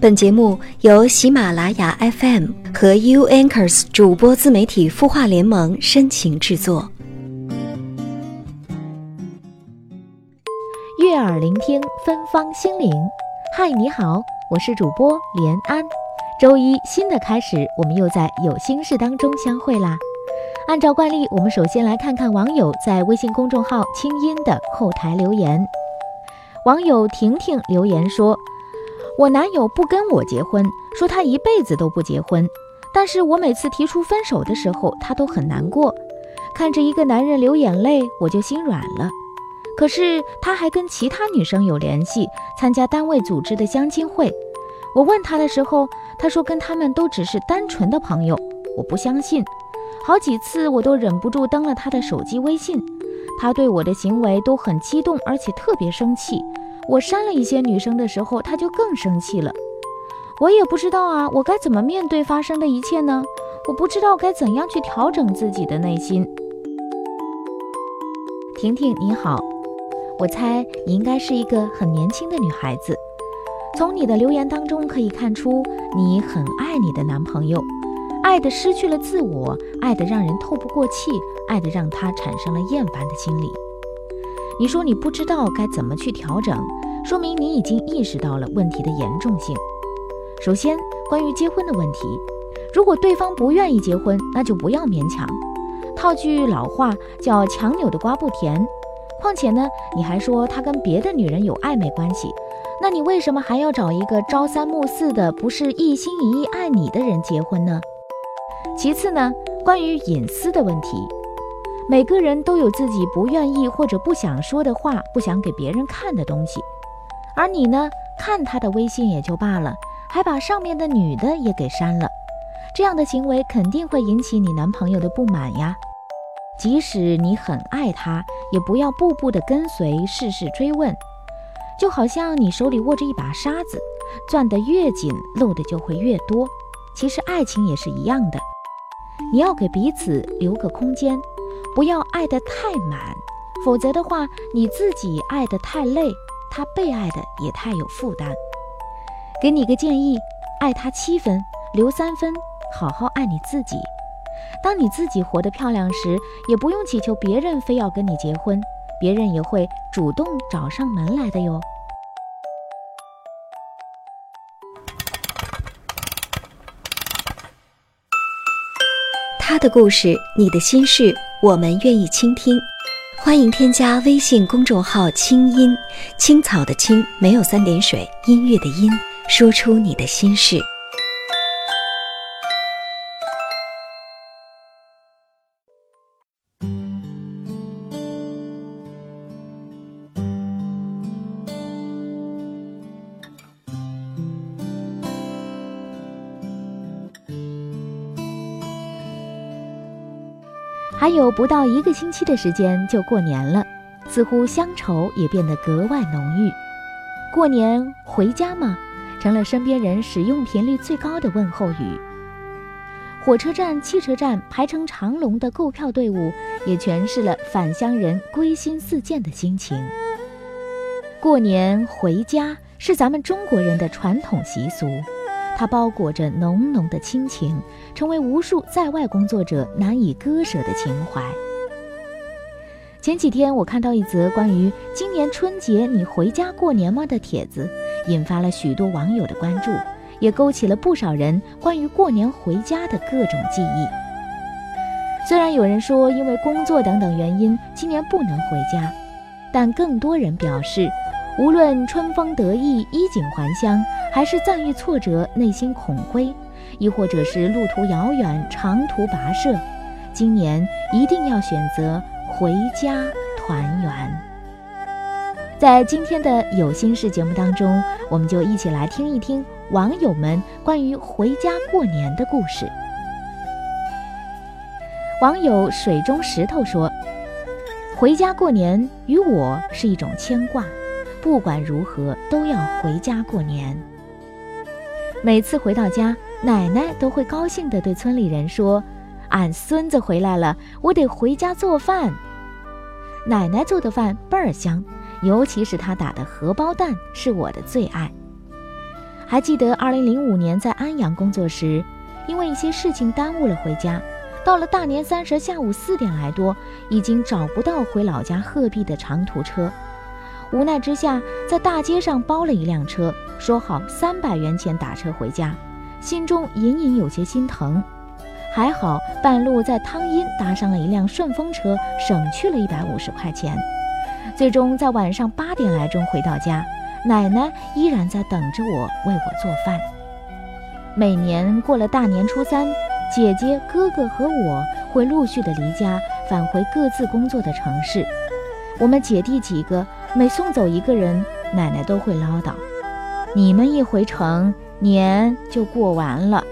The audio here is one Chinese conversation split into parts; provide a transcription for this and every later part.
本节目由喜马拉雅 FM 和 U Anchors 主播自媒体孵化联盟深情制作。悦耳聆听，芬芳心灵。嗨，你好，我是主播连安。周一新的开始，我们又在有心事当中相会啦。按照惯例，我们首先来看看网友在微信公众号“清音”的后台留言。网友婷婷留言说。我男友不跟我结婚，说他一辈子都不结婚。但是我每次提出分手的时候，他都很难过。看着一个男人流眼泪，我就心软了。可是他还跟其他女生有联系，参加单位组织的相亲会。我问他的时候，他说跟他们都只是单纯的朋友。我不相信，好几次我都忍不住登了他的手机微信。他对我的行为都很激动，而且特别生气。我删了一些女生的时候，他就更生气了。我也不知道啊，我该怎么面对发生的一切呢？我不知道该怎样去调整自己的内心。婷婷你好，我猜你应该是一个很年轻的女孩子。从你的留言当中可以看出，你很爱你的男朋友，爱的失去了自我，爱的让人透不过气，爱的让他产生了厌烦的心理。你说你不知道该怎么去调整，说明你已经意识到了问题的严重性。首先，关于结婚的问题，如果对方不愿意结婚，那就不要勉强。套句老话叫“强扭的瓜不甜”。况且呢，你还说他跟别的女人有暧昧关系，那你为什么还要找一个朝三暮四的、不是一心一意爱你的人结婚呢？其次呢，关于隐私的问题。每个人都有自己不愿意或者不想说的话，不想给别人看的东西。而你呢，看他的微信也就罢了，还把上面的女的也给删了，这样的行为肯定会引起你男朋友的不满呀。即使你很爱他，也不要步步的跟随，事事追问。就好像你手里握着一把沙子，攥得越紧，漏的就会越多。其实爱情也是一样的，你要给彼此留个空间。不要爱得太满，否则的话，你自己爱得太累，他被爱的也太有负担。给你个建议，爱他七分，留三分，好好爱你自己。当你自己活得漂亮时，也不用祈求别人非要跟你结婚，别人也会主动找上门来的哟。他的故事，你的心事。我们愿意倾听，欢迎添加微信公众号“清音青草”的青没有三点水，音乐的音，说出你的心事。还有不到一个星期的时间就过年了，似乎乡愁也变得格外浓郁。过年回家吗？成了身边人使用频率最高的问候语。火车站、汽车站排成长龙的购票队伍，也诠释了返乡人归心似箭的心情。过年回家是咱们中国人的传统习俗。它包裹着浓浓的亲情，成为无数在外工作者难以割舍的情怀。前几天我看到一则关于今年春节你回家过年吗的帖子，引发了许多网友的关注，也勾起了不少人关于过年回家的各种记忆。虽然有人说因为工作等等原因今年不能回家，但更多人表示，无论春风得意、衣锦还乡。还是暂遇挫折，内心恐灰，亦或者是路途遥远，长途跋涉，今年一定要选择回家团圆。在今天的有心事节目当中，我们就一起来听一听网友们关于回家过年的故事。网友水中石头说：“回家过年与我是一种牵挂，不管如何都要回家过年。”每次回到家，奶奶都会高兴地对村里人说：“俺孙子回来了，我得回家做饭。”奶奶做的饭倍儿香，尤其是她打的荷包蛋是我的最爱。还记得2005年在安阳工作时，因为一些事情耽误了回家。到了大年三十下午四点来多，已经找不到回老家鹤壁的长途车。无奈之下，在大街上包了一辆车，说好三百元钱打车回家，心中隐隐有些心疼。还好半路在汤阴搭上了一辆顺风车，省去了一百五十块钱。最终在晚上八点来钟回到家，奶奶依然在等着我为我做饭。每年过了大年初三。姐姐、哥哥和我会陆续的离家返回各自工作的城市。我们姐弟几个每送走一个人，奶奶都会唠叨：“你们一回城，年就过完了。”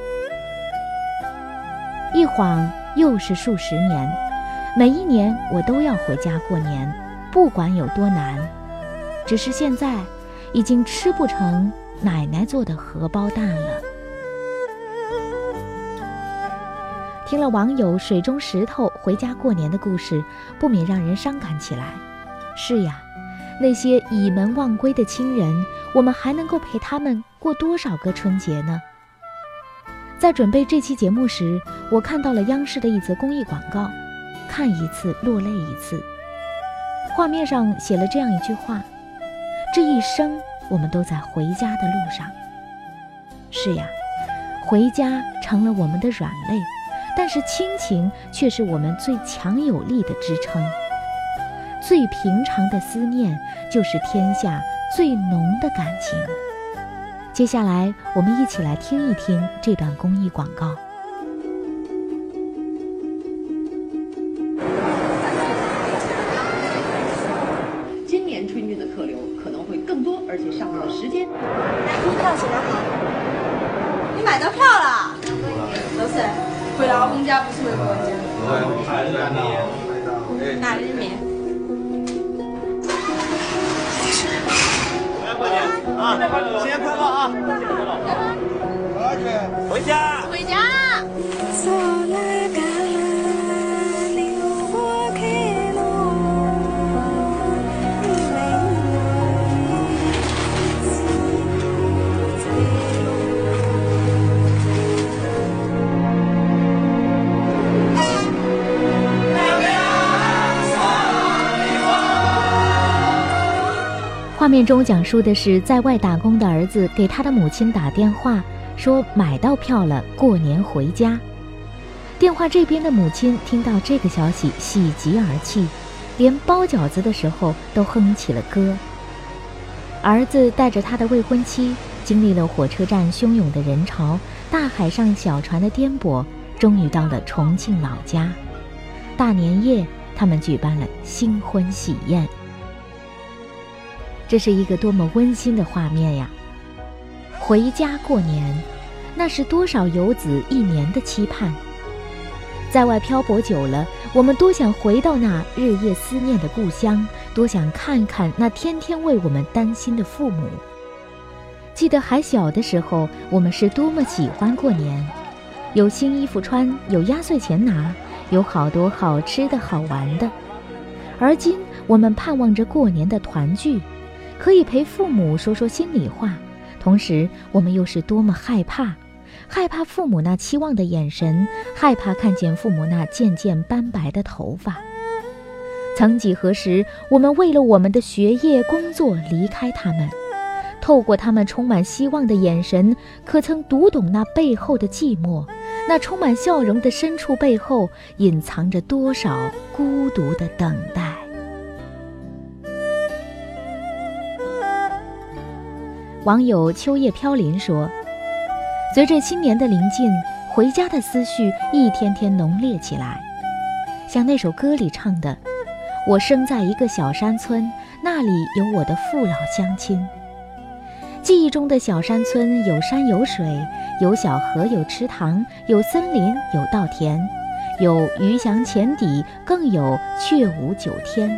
一晃又是数十年，每一年我都要回家过年，不管有多难。只是现在，已经吃不成奶奶做的荷包蛋了。听了网友水中石头回家过年的故事，不免让人伤感起来。是呀，那些倚门望归的亲人，我们还能够陪他们过多少个春节呢？在准备这期节目时，我看到了央视的一则公益广告，看一次落泪一次。画面上写了这样一句话：“这一生，我们都在回家的路上。”是呀，回家成了我们的软肋。但是亲情却是我们最强有力的支撑。最平常的思念，就是天下最浓的感情。接下来，我们一起来听一听这段公益广告。今年春运的客流可能会更多，而且上座时间。票写的好，你买到票了？都是。回老公家不是回婆家。哪里面？啊！新年快乐啊！回家。回家。画面中讲述的是在外打工的儿子给他的母亲打电话，说买到票了，过年回家。电话这边的母亲听到这个消息，喜极而泣，连包饺子的时候都哼起了歌。儿子带着他的未婚妻，经历了火车站汹涌的人潮、大海上小船的颠簸，终于到了重庆老家。大年夜，他们举办了新婚喜宴。这是一个多么温馨的画面呀！回家过年，那是多少游子一年的期盼。在外漂泊久了，我们多想回到那日夜思念的故乡，多想看看那天天为我们担心的父母。记得还小的时候，我们是多么喜欢过年，有新衣服穿，有压岁钱拿，有好多好吃的好玩的。而今，我们盼望着过年的团聚。可以陪父母说说心里话，同时我们又是多么害怕，害怕父母那期望的眼神，害怕看见父母那渐渐斑白的头发。曾几何时，我们为了我们的学业、工作离开他们，透过他们充满希望的眼神，可曾读懂那背后的寂寞？那充满笑容的深处背后，隐藏着多少孤独的等待？网友秋叶飘零说：“随着新年的临近，回家的思绪一天天浓烈起来，像那首歌里唱的：‘我生在一个小山村，那里有我的父老乡亲。’记忆中的小山村有山有水，有小河有池塘，有森林有稻田，有鱼翔浅底，更有雀舞九天。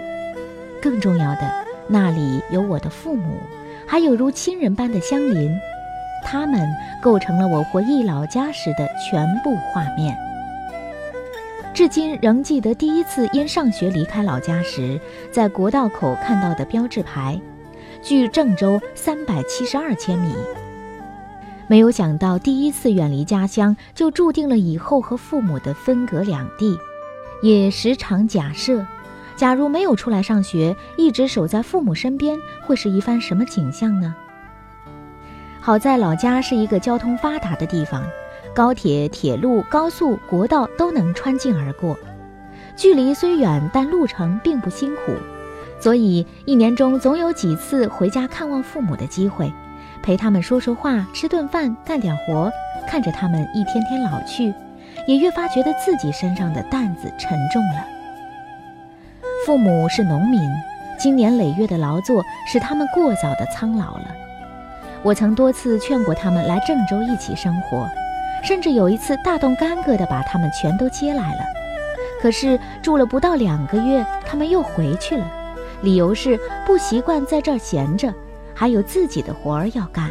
更重要的，那里有我的父母。”还有如亲人般的相邻，他们构成了我回忆老家时的全部画面。至今仍记得第一次因上学离开老家时，在国道口看到的标志牌，距郑州三百七十二千米。没有想到第一次远离家乡，就注定了以后和父母的分隔两地。也时常假设，假如没有出来上学，一直守在父母身边，会是一番什么景象呢？好在老家是一个交通发达的地方，高铁、铁路、高速、国道都能穿进而过，距离虽远，但路程并不辛苦，所以一年中总有几次回家看望父母的机会，陪他们说说话、吃顿饭、干点活，看着他们一天天老去。也越发觉得自己身上的担子沉重了。父母是农民，经年累月的劳作使他们过早的苍老了。我曾多次劝过他们来郑州一起生活，甚至有一次大动干戈的把他们全都接来了。可是住了不到两个月，他们又回去了，理由是不习惯在这儿闲着，还有自己的活儿要干。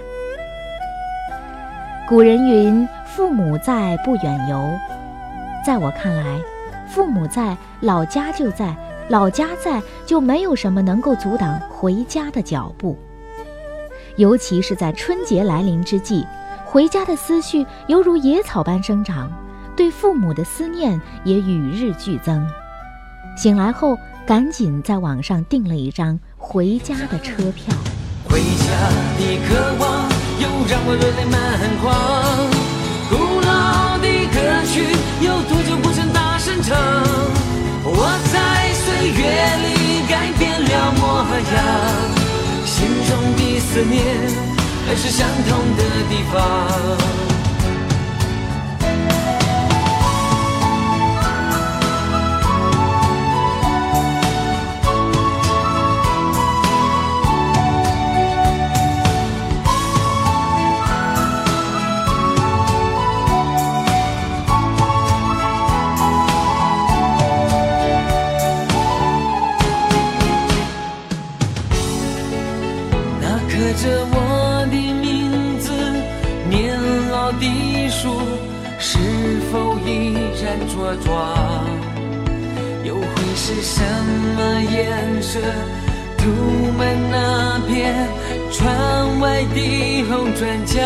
古人云。父母在，不远游。在我看来，父母在，老家就在；老家在，就没有什么能够阻挡回家的脚步。尤其是在春节来临之际，回家的思绪犹如野草般生长，对父母的思念也与日俱增。醒来后，赶紧在网上订了一张回家的车票。回家的渴望，又让我热泪满眶。古老的歌曲，有多久不曾大声唱？我在岁月里改变了模样，心中的思念还是相同的地方。专家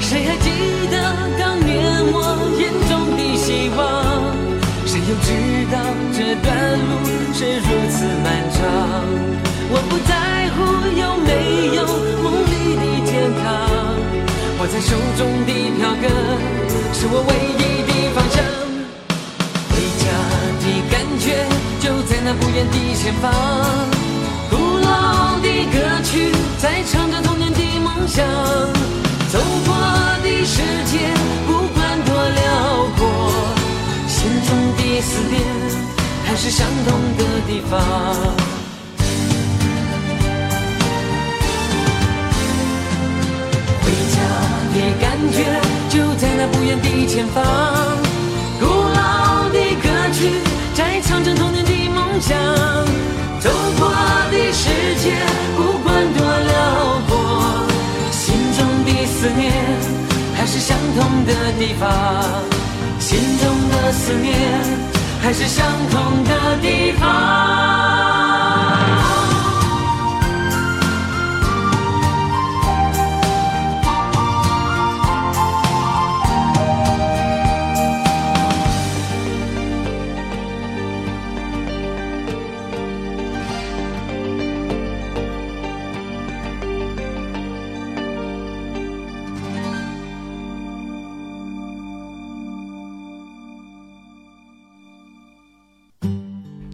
谁还记得当年我眼中的希望？谁又知道这段路是如此漫长？我不在乎有没有梦里的天堂握在手中的票根是我唯一的方向。回家的感觉就在那不远的前方。的歌曲在唱着童年的梦想，走过的世界不管多辽阔，心中的思念还是相同的地方。回家的感觉就在那不远的前方，地方，心中的思念还是相同的地方。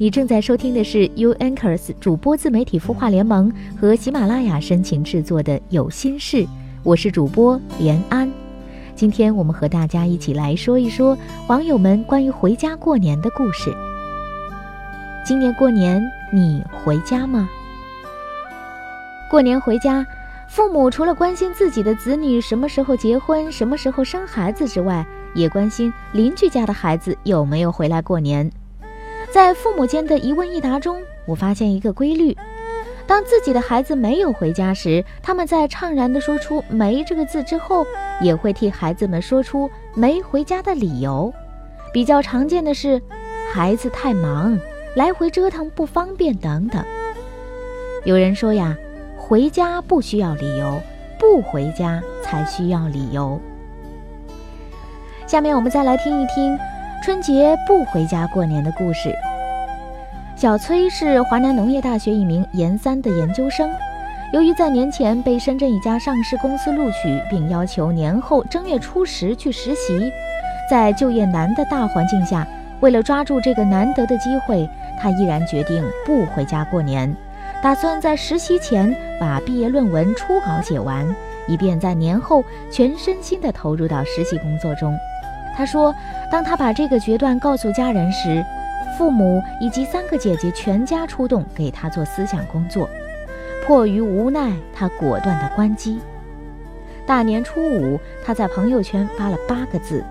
你正在收听的是 U Anchors 主播自媒体孵化联盟和喜马拉雅深情制作的《有心事》，我是主播连安。今天我们和大家一起来说一说网友们关于回家过年的故事。今年过年你回家吗？过年回家，父母除了关心自己的子女什么时候结婚、什么时候生孩子之外，也关心邻居家的孩子有没有回来过年。在父母间的一问一答中，我发现一个规律：当自己的孩子没有回家时，他们在怅然地说出“没”这个字之后，也会替孩子们说出没回家的理由。比较常见的是，孩子太忙，来回折腾不方便等等。有人说呀，回家不需要理由，不回家才需要理由。下面我们再来听一听春节不回家过年的故事。小崔是华南农业大学一名研三的研究生，由于在年前被深圳一家上市公司录取，并要求年后正月初十去实习，在就业难的大环境下，为了抓住这个难得的机会，他毅然决定不回家过年，打算在实习前把毕业论文初稿写完，以便在年后全身心地投入到实习工作中。他说：“当他把这个决断告诉家人时，父母以及三个姐姐全家出动给他做思想工作。迫于无奈，他果断地关机。大年初五，他在朋友圈发了八个字：‘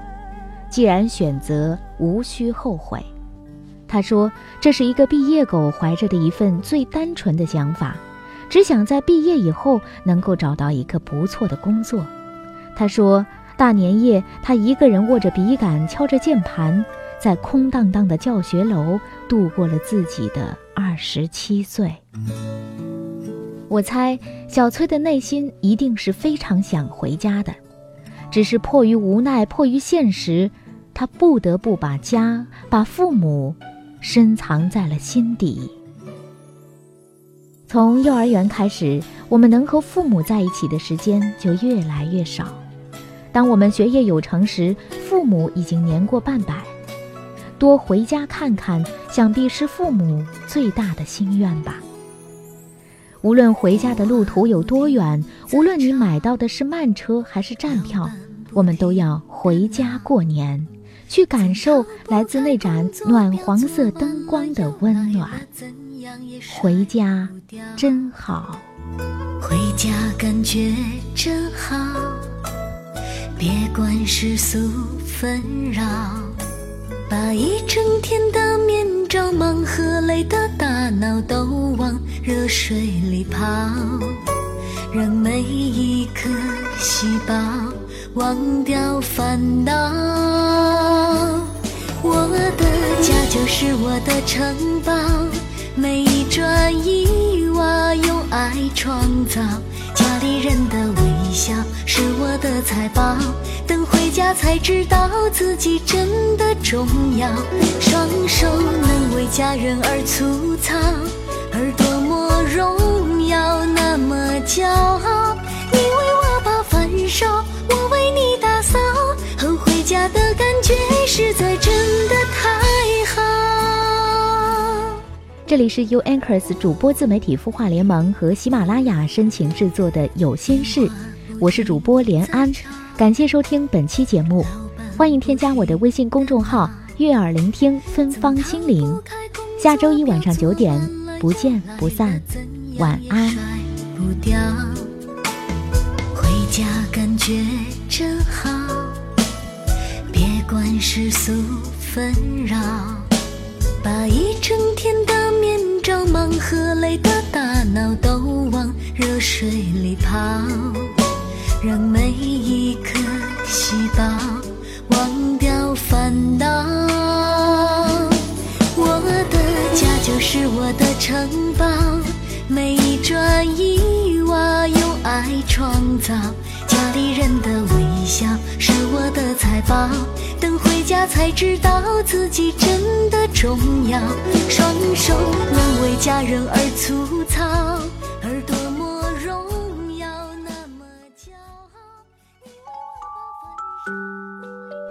既然选择，无需后悔。’他说，这是一个毕业狗怀着的一份最单纯的想法，只想在毕业以后能够找到一个不错的工作。他说。”大年夜，他一个人握着笔杆，敲着键盘，在空荡荡的教学楼度过了自己的二十七岁。我猜小崔的内心一定是非常想回家的，只是迫于无奈，迫于现实，他不得不把家、把父母深藏在了心底。从幼儿园开始，我们能和父母在一起的时间就越来越少。当我们学业有成时，父母已经年过半百，多回家看看，想必是父母最大的心愿吧。无论回家的路途有多远，无论你买到的是慢车还是站票，我们都要回家过年，去感受来自那盏暖黄色灯光的温暖。回家真好，回家感觉真好。别管世俗纷扰，把一整天的面罩、忙和累的大脑都往热水里泡，让每一颗细胞忘掉烦恼。我的家就是我的城堡，每一砖一瓦用爱创造。家里人的微笑是我的财宝，等回家才知道自己真的重要。双手能为家人而粗糙，而多么荣耀，那么骄傲。你为我把饭烧，我为你打扫，和回家的感觉实在真的太好。这里是 U Anchors 主播自媒体孵化联盟和喜马拉雅深情制作的有心事，我是主播连安，感谢收听本期节目，欢迎添加我的微信公众号“悦耳聆听芬芳心灵”，下周一晚上九点不见不散，晚安。回家感觉真好，别管世俗纷扰，把一整天的。着忙和累的大脑都往热水里泡，让每一颗细胞忘掉烦恼。我的家就是我的城堡，每一砖一瓦用爱创造。家里人的微笑是我的财宝，等回家才知道自己真的重要。双手能为家人而粗糙，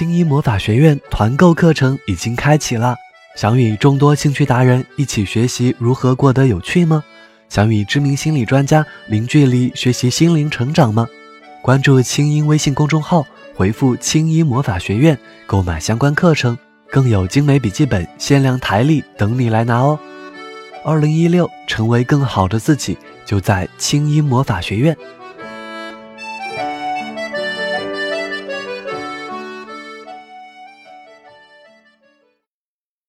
青衣魔法学院团购课程已经开启了，想与众多兴趣达人一起学习如何过得有趣吗？想与知名心理专家零距离学习心灵成长吗？关注青音微信公众号，回复“青音魔法学院”购买相关课程，更有精美笔记本、限量台历等你来拿哦！二零一六，成为更好的自己。就在青音魔法学院。